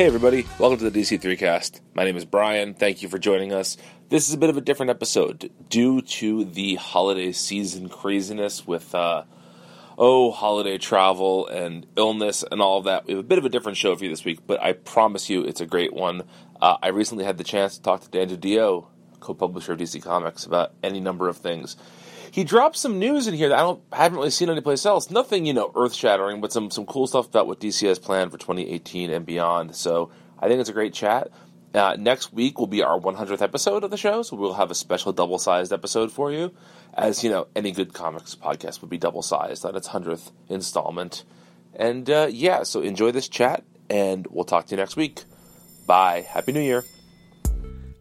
Hey, everybody, welcome to the DC3 cast. My name is Brian. Thank you for joining us. This is a bit of a different episode due to the holiday season craziness with, uh, oh, holiday travel and illness and all of that. We have a bit of a different show for you this week, but I promise you it's a great one. Uh, I recently had the chance to talk to Dan DiDio, co publisher of DC Comics, about any number of things. He dropped some news in here that I don't I haven't really seen anyplace else. Nothing, you know, earth shattering, but some some cool stuff about what DC has planned for 2018 and beyond. So I think it's a great chat. Uh, next week will be our 100th episode of the show, so we'll have a special double sized episode for you. As you know, any good comics podcast would be double sized on its 100th installment. And uh, yeah, so enjoy this chat, and we'll talk to you next week. Bye. Happy New Year.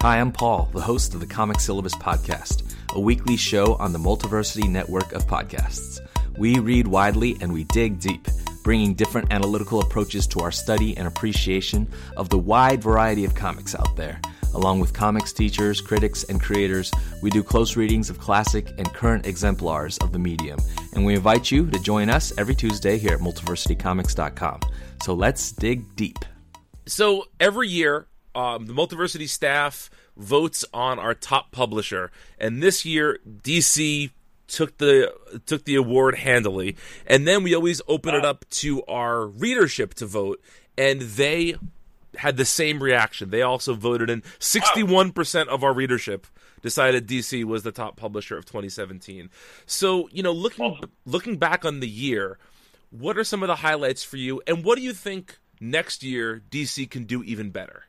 Hi, I'm Paul, the host of the Comic Syllabus Podcast, a weekly show on the Multiversity network of podcasts. We read widely and we dig deep, bringing different analytical approaches to our study and appreciation of the wide variety of comics out there. Along with comics teachers, critics, and creators, we do close readings of classic and current exemplars of the medium, and we invite you to join us every Tuesday here at multiversitycomics.com. So let's dig deep. So every year, um, the Multiversity staff votes on our top publisher, and this year DC took the took the award handily. And then we always open it up to our readership to vote, and they had the same reaction. They also voted in 61% of our readership decided DC was the top publisher of 2017. So, you know, looking looking back on the year, what are some of the highlights for you and what do you think next year DC can do even better?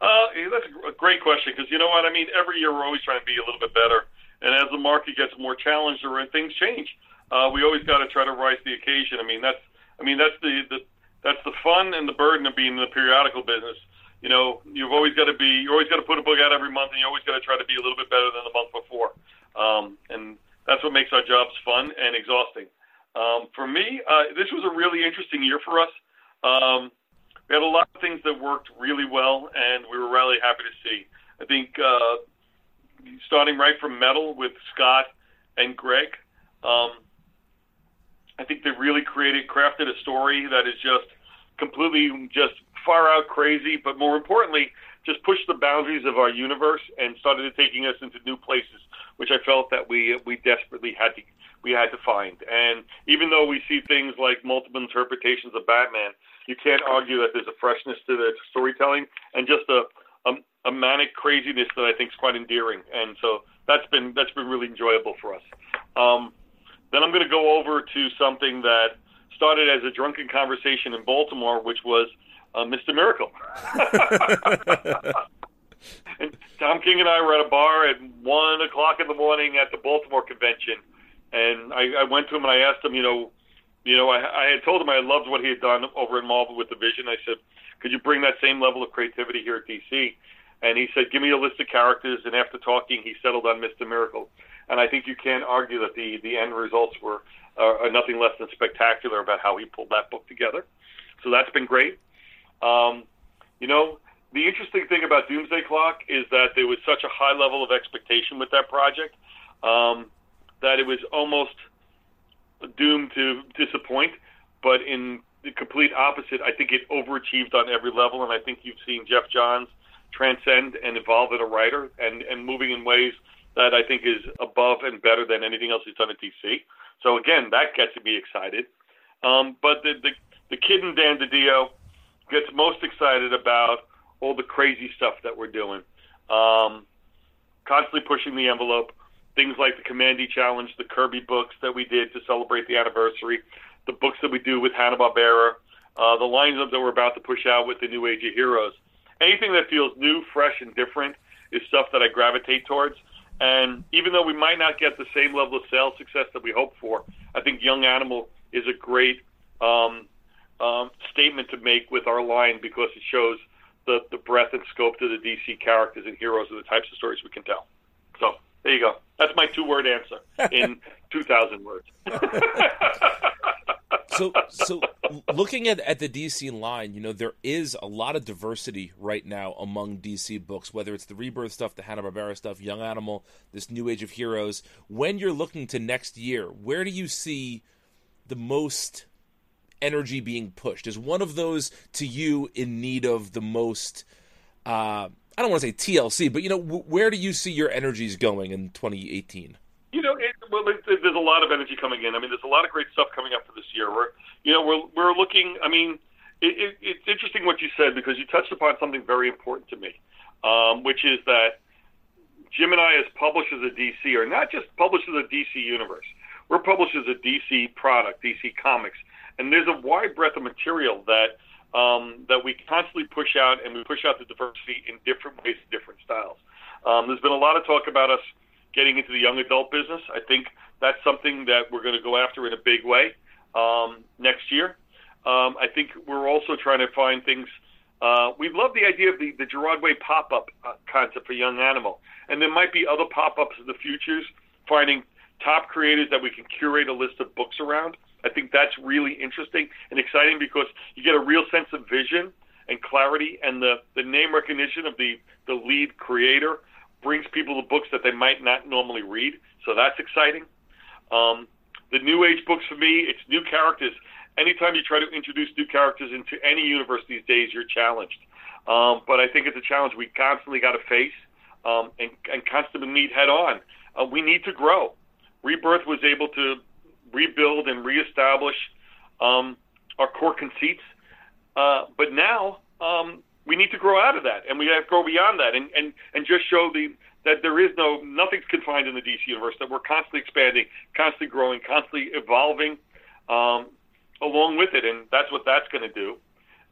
Uh, that's a great question because you know what I mean. Every year we're always trying to be a little bit better, and as the market gets more challenged or things change, uh, we always got to try to rise to the occasion. I mean that's I mean that's the, the that's the fun and the burden of being in the periodical business. You know, you've always got to be you always got to put a book out every month, and you always got to try to be a little bit better than the month before. Um, and that's what makes our jobs fun and exhausting. Um, for me, uh, this was a really interesting year for us. Um, we had a lot of things that worked really well, and we were really happy to see. I think uh, starting right from Metal with Scott and Greg, um, I think they really created, crafted a story that is just completely, just far out crazy, but more importantly, just pushed the boundaries of our universe and started taking us into new places, which I felt that we we desperately had to we had to find. And even though we see things like multiple interpretations of Batman, you can't argue that there's a freshness to the storytelling and just a a, a manic craziness that I think is quite endearing. And so that's been that's been really enjoyable for us. Um, then I'm going to go over to something that started as a drunken conversation in Baltimore, which was uh, Mr. Miracle. and Tom King and I were at a bar at one o'clock in the morning at the Baltimore convention, and I, I went to him and I asked him, you know, you know, I, I had told him I loved what he had done over in Marvel with the Vision. I said, could you bring that same level of creativity here at DC? And he said, give me a list of characters. And after talking, he settled on Mr. Miracle. And I think you can't argue that the the end results were uh, are nothing less than spectacular about how he pulled that book together. So that's been great. Um, you know, the interesting thing about Doomsday Clock is that there was such a high level of expectation with that project um, that it was almost doomed to disappoint. But in the complete opposite, I think it overachieved on every level, and I think you've seen Geoff Johns transcend and evolve as a writer and, and moving in ways that I think is above and better than anything else he's done at DC. So again, that gets me excited. Um, but the, the the kid in Dan DiDio gets most excited about all the crazy stuff that we're doing. Um, constantly pushing the envelope. Things like the Kamandi Challenge, the Kirby books that we did to celebrate the anniversary, the books that we do with Hanna Barbera, uh, the lineup that we're about to push out with the New Age of Heroes. Anything that feels new, fresh, and different is stuff that I gravitate towards. And even though we might not get the same level of sales success that we hope for, I think Young Animal is a great um, um, statement to make with our line because it shows the, the breadth and scope to the DC characters and heroes and the types of stories we can tell. So there you go. That's my two word answer in 2,000 words. So, so looking at, at the DC line, you know, there is a lot of diversity right now among DC books, whether it's the Rebirth stuff, the Hanna-Barbera stuff, Young Animal, this New Age of Heroes. When you're looking to next year, where do you see the most energy being pushed? Is one of those to you in need of the most, uh, I don't want to say TLC, but, you know, w- where do you see your energies going in 2018? You know, it, well, it, there's a lot of energy coming in. I mean, there's a lot of great stuff coming up for this year. We're, you know, we're we're looking. I mean, it, it, it's interesting what you said because you touched upon something very important to me, um, which is that Jim and I, as publishers of DC, are not just publishers of DC Universe. We're publishers of DC product, DC Comics, and there's a wide breadth of material that um, that we constantly push out, and we push out the diversity in different ways, different styles. Um, there's been a lot of talk about us getting into the young adult business. I think that's something that we're going to go after in a big way um, next year. Um, I think we're also trying to find things. Uh, we love the idea of the, the Gerard Way pop up uh, concept for Young Animal. And there might be other pop ups in the futures, finding top creators that we can curate a list of books around. I think that's really interesting and exciting because you get a real sense of vision and clarity and the, the name recognition of the, the lead creator brings people to books that they might not normally read. So that's exciting. Um, the new age books for me, it's new characters. Anytime you try to introduce new characters into any universe these days, you're challenged. Um, but I think it's a challenge we constantly got to face um, and, and constantly meet head on. Uh, we need to grow. Rebirth was able to rebuild and reestablish um, our core conceits, uh, but now um, we need to grow out of that, and we have to grow beyond that, and and and just show the that there is no nothing's confined in the DC universe. That we're constantly expanding, constantly growing, constantly evolving um, along with it, and that's what that's going to do.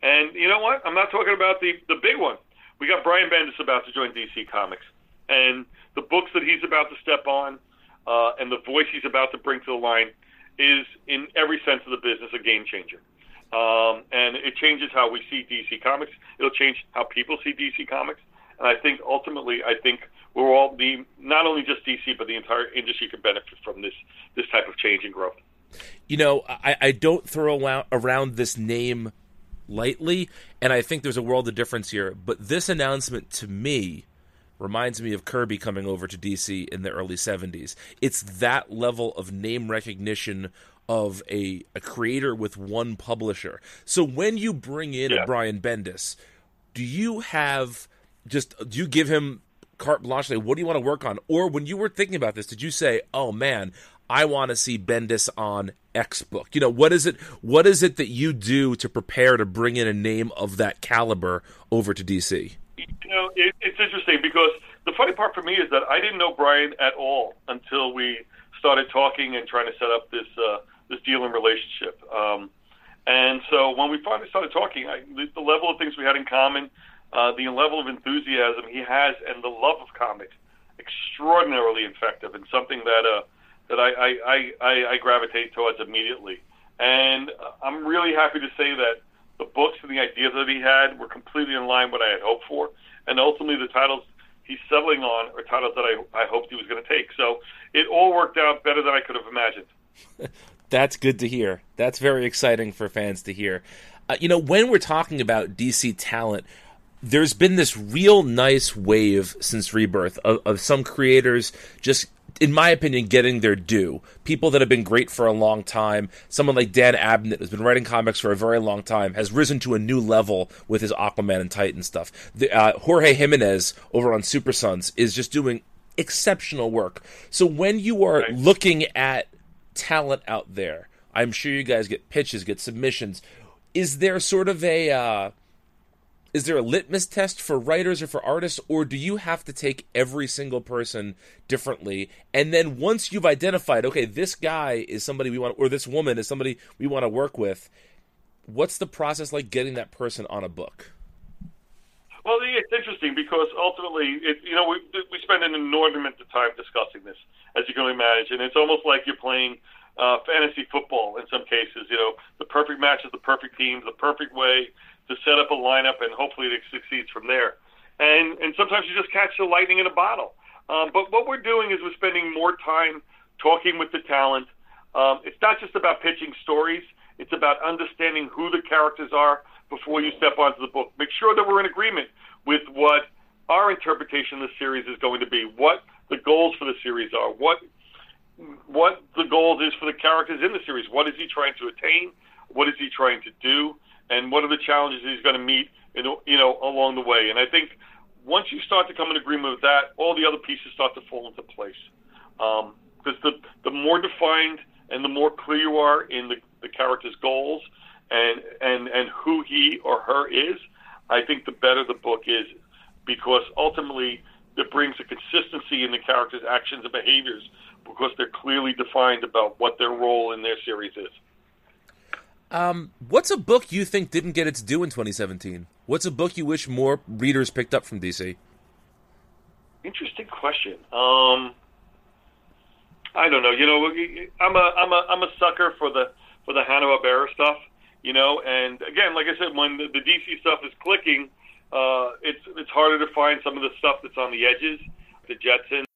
And you know what? I'm not talking about the the big one. We got Brian Bendis about to join DC Comics, and the books that he's about to step on, uh, and the voice he's about to bring to the line, is in every sense of the business a game changer. Um, and it changes how we see DC Comics. It'll change how people see DC Comics. And I think ultimately, I think we're all the not only just DC, but the entire industry can benefit from this this type of change and growth. You know, I, I don't throw around this name lightly, and I think there's a world of difference here. But this announcement to me reminds me of Kirby coming over to DC in the early 70s. It's that level of name recognition of a, a creator with one publisher. So when you bring in yeah. Brian Bendis, do you have just do you give him carte blanche? What do you want to work on? Or when you were thinking about this, did you say, "Oh man, I want to see Bendis on X book"? You know, what is it? What is it that you do to prepare to bring in a name of that caliber over to DC? You know, it, it's interesting because the funny part for me is that I didn't know Brian at all until we started talking and trying to set up this uh, this deal and relationship. Um, and so when we finally started talking, I, the, the level of things we had in common, uh, the level of enthusiasm he has, and the love of comics, extraordinarily effective, and something that uh, that I, I, I, I gravitate towards immediately. And uh, I'm really happy to say that the books and the ideas that he had were completely in line with what I had hoped for, and ultimately the titles he's settling on are titles that I, I hoped he was going to take. So it all worked out better than I could have imagined. That's good to hear. That's very exciting for fans to hear. Uh, you know, when we're talking about DC talent, there's been this real nice wave since Rebirth of, of some creators just in my opinion, getting their due. People that have been great for a long time. Someone like Dan Abnett, who's been writing comics for a very long time, has risen to a new level with his Aquaman and Titan stuff. The, uh, Jorge Jimenez over on Super Sons is just doing exceptional work. So when you are right. looking at talent out there. I'm sure you guys get pitches, get submissions. Is there sort of a uh, is there a litmus test for writers or for artists, or do you have to take every single person differently? And then once you've identified, okay, this guy is somebody we want, or this woman is somebody we want to work with, what's the process like getting that person on a book? Well, it's interesting because ultimately, it, you know, we we spend an inordinate of time discussing this, as you can imagine. It's almost like you're playing uh, fantasy football in some cases. You know, the perfect match is the perfect team the perfect way to set up a lineup, and hopefully it succeeds from there. And and sometimes you just catch the lightning in a bottle. Um, but what we're doing is we're spending more time talking with the talent. Um, it's not just about pitching stories. It's about understanding who the characters are before you step onto the book. Make sure that we're in agreement with what our interpretation of the series is going to be, what the goals for the series are, what what the goals is for the characters in the series. What is he trying to attain? What is he trying to do? And what are the challenges he's going to meet, in, you know, along the way? And I think once you start to come in agreement with that, all the other pieces start to fall into place. Because um, the the more defined and the more clear you are in the, the character's goals and and and who he or her is, I think the better the book is, because ultimately it brings a consistency in the character's actions and behaviors because they're clearly defined about what their role in their series is. Um, what's a book you think didn't get its due in 2017? What's a book you wish more readers picked up from DC? Interesting question. Um, I don't know. You know, I'm a I'm a I'm a sucker for the for the Hanna Barbera stuff. You know, and again, like I said, when the, the DC stuff is clicking, uh, it's it's harder to find some of the stuff that's on the edges. The Jetsons.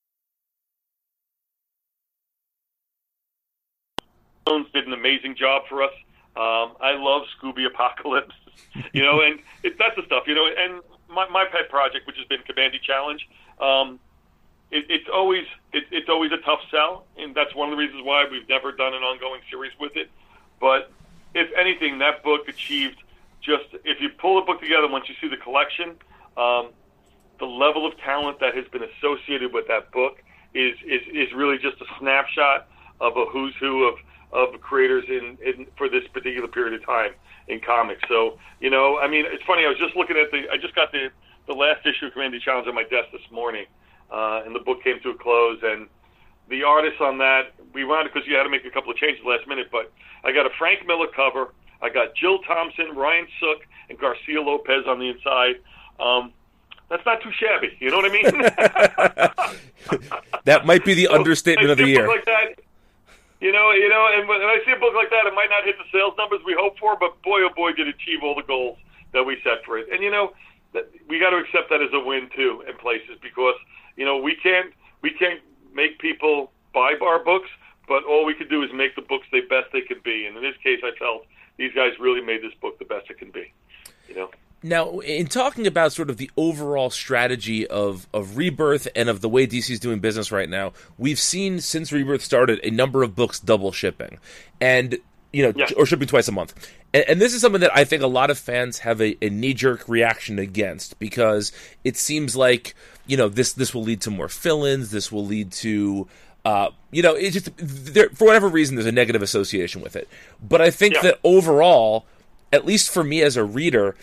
did an amazing job for us. Um, I love Scooby Apocalypse, you know, and it, that's the stuff, you know. And my, my pet project, which has been Kamandi Challenge, um, it, it's always it, it's always a tough sell, and that's one of the reasons why we've never done an ongoing series with it. But if anything, that book achieved just if you pull the book together once you see the collection, um, the level of talent that has been associated with that book is is, is really just a snapshot of a who's who of of creators in, in for this particular period of time in comics. So you know, I mean, it's funny. I was just looking at the. I just got the the last issue of Kamandi Challenge on my desk this morning, uh, and the book came to a close. And the artists on that, we wound because you had to make a couple of changes last minute. But I got a Frank Miller cover. I got Jill Thompson, Ryan Sook, and Garcia Lopez on the inside. Um, that's not too shabby. You know what I mean? that might be the so, understatement of the year. Like that, you know, you know, and when I see a book like that, it might not hit the sales numbers we hope for, but boy, oh boy, did it achieve all the goals that we set for it. And you know, we got to accept that as a win too in places because you know we can't we can't make people buy our books, but all we can do is make the books the best they can be. And in this case, I felt these guys really made this book the best it can be. You know. Now, in talking about sort of the overall strategy of, of Rebirth and of the way DC is doing business right now, we've seen since Rebirth started a number of books double shipping, and you know, yeah. or shipping twice a month. And, and, this is something that I think a lot of fans have a, a knee jerk reaction against because it seems like you know this this will lead to more fill-ins. This will lead to uh, you know, it's just there, for whatever reason there's a negative association with it. But I think yeah. that overall, at least for me as a reader,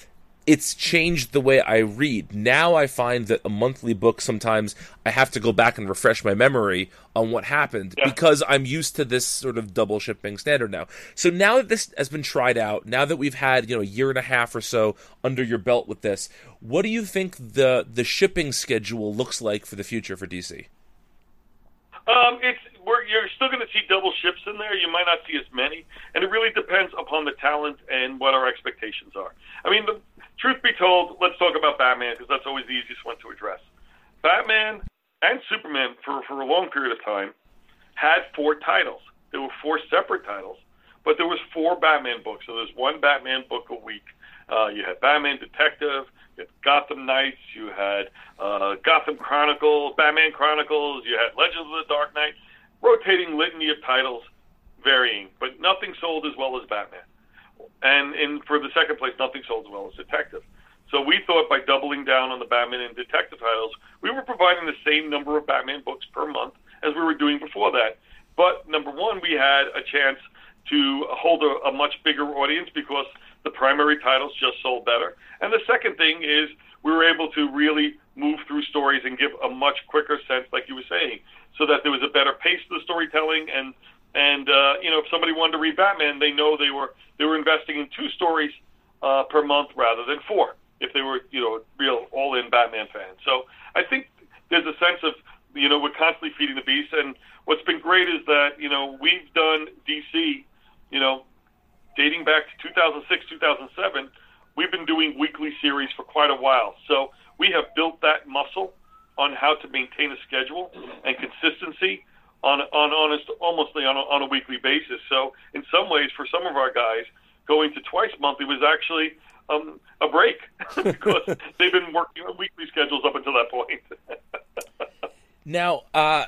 it's changed the way I read. Now I find that a monthly book sometimes I have to go back and refresh my memory on what happened yeah. because I'm used to this sort of double shipping standard now. So now that this has been tried out, now that we've had, you know, a year and a half or so under your belt with this, what do you think the the shipping schedule looks like for the future for DC? Um, it's we're, you're still going to see double ships in there. You might not see as many, and it really depends upon the talent and what our expectations are. I mean, the, truth be told, let's talk about Batman because that's always the easiest one to address. Batman and Superman, for, for a long period of time, had four titles. There were four separate titles, but there was four Batman books. So there's one Batman book a week. Uh, you had Batman Detective, you had Gotham Knights, you had uh, Gotham Chronicles, Batman Chronicles, you had Legends of the Dark Knight, rotating litany of titles, varying, but nothing sold as well as Batman. And in for the second place, nothing sold as well as Detective. So we thought by doubling down on the Batman and Detective titles, we were providing the same number of Batman books per month as we were doing before that. But number one, we had a chance to hold a, a much bigger audience because the primary titles just sold better. And the second thing is we were able to really move through stories and give a much quicker sense, like you were saying, so that there was a better pace to the storytelling and and uh, you know, if somebody wanted to read Batman, they know they were they were investing in two stories uh, per month rather than four. If they were you know real all in Batman fans, so I think there's a sense of you know we're constantly feeding the beast. And what's been great is that you know we've done DC, you know, dating back to 2006, 2007. We've been doing weekly series for quite a while, so we have built that muscle on how to maintain a schedule and consistency on on honest almost on a, on a weekly basis. So in some ways, for some of our guys, going to twice monthly was actually um, a break because they've been working on weekly schedules up until that point. now, uh,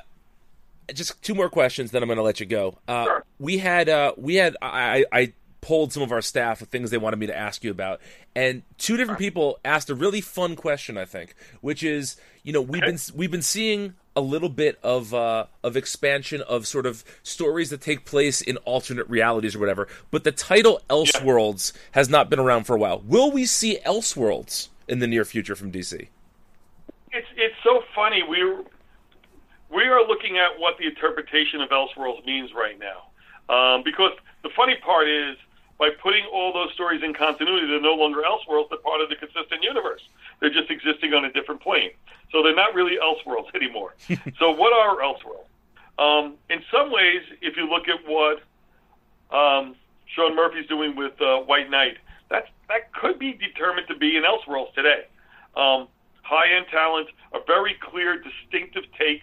just two more questions, then I'm going to let you go. Uh, sure. We had uh, we had I, I polled some of our staff of things they wanted me to ask you about, and two different people asked a really fun question. I think, which is, you know, we've been we've been seeing a little bit of uh, of expansion of sort of stories that take place in alternate realities or whatever, but the title Elseworlds has not been around for a while. Will we see Elseworlds in the near future from DC? it's it's so funny. We we are looking at what the interpretation of Elseworlds means right now, um, because the funny part is by putting all those stories in continuity, they're no longer Elseworlds; they're part of the consistent universe. They're just existing on a different plane, they're not really Elseworlds anymore. so, what are Elseworlds? Um, in some ways, if you look at what um, Sean Murphy's doing with uh, White Knight, that that could be determined to be an Elseworlds today. Um, high-end talent, a very clear, distinctive take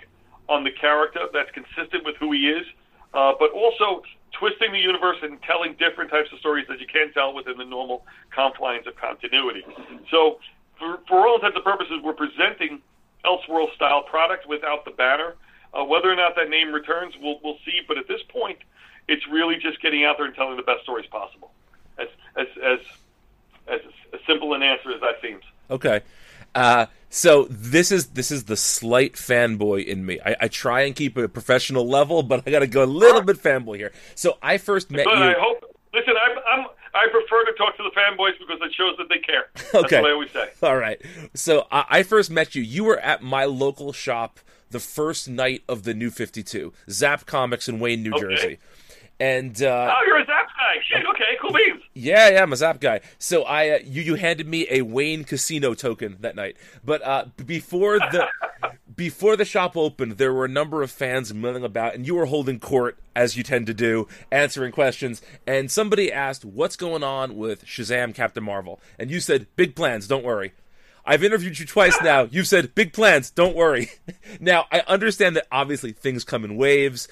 on the character that's consistent with who he is, uh, but also twisting the universe and telling different types of stories that you can't tell within the normal confines of continuity. So, for, for all intents and purposes, we're presenting Elseworld style product without the banner. Uh, whether or not that name returns, we'll, we'll see. But at this point, it's really just getting out there and telling the best stories possible. As as as as, as simple an answer as that seems. Okay. Uh, so this is this is the slight fanboy in me. I, I try and keep it a professional level, but I got to go a little bit fanboy here. So I first met But you. I hope. Listen, I'm I prefer to talk to the fanboys because it shows that they care. okay. That's what I always say. All right. So I, I first met you. You were at my local shop the first night of the New Fifty Two, Zap Comics in Wayne, New Okay. Jersey. And uh, Oh, you're a Zap guy. Shit. Okay. Cool beans. Yeah, yeah, I'm a Zap guy. So I, uh, you, you handed me a Wayne Casino token that night. But uh, before the before the shop opened, there were a number of fans milling about, and you were holding court as you tend to do, answering questions. And somebody asked, "What's going on with Shazam, Captain Marvel?" And you said, "Big plans. Don't worry." I've interviewed you twice now. You've said big plans. Don't worry. now I understand that obviously things come in waves,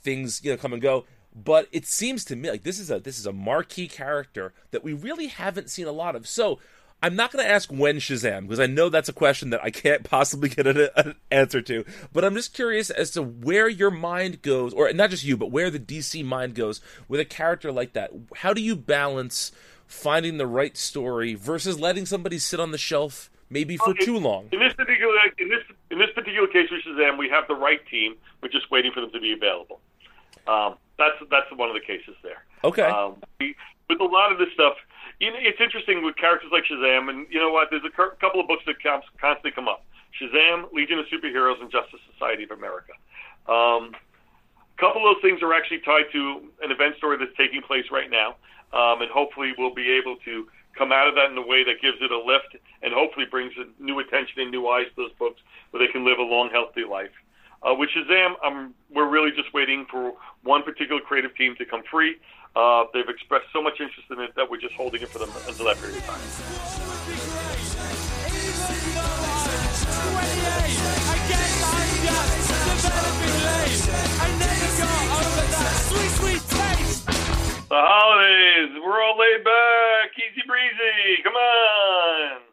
things you know come and go. But it seems to me like this is a this is a marquee character that we really haven't seen a lot of. So I'm not going to ask when Shazam because I know that's a question that I can't possibly get an, an answer to. But I'm just curious as to where your mind goes, or not just you, but where the DC mind goes with a character like that. How do you balance finding the right story versus letting somebody sit on the shelf maybe for Okay. too long? In this particular in this in this particular case with Shazam, we have the right team. We're just waiting for them to be available. Um, that's that's one of the cases there. Okay. Um, we, with a lot of this stuff, you know, it's interesting with characters like Shazam, and you know what? There's a cur- couple of books that com- constantly come up: Shazam, Legion of Superheroes, and Justice Society of America. Um, a couple of those things are actually tied to an event story that's taking place right now, um, and hopefully we'll be able to come out of that in a way that gives it a lift and hopefully brings new attention and new eyes to those books where they can live a long, healthy life. Uh, with Shazam, um, we're really just waiting for one particular creative team to come free. Uh, they've expressed so much interest in it that we're just holding it for them until that period of time. The holidays, we're all laid back, easy breezy. Come on.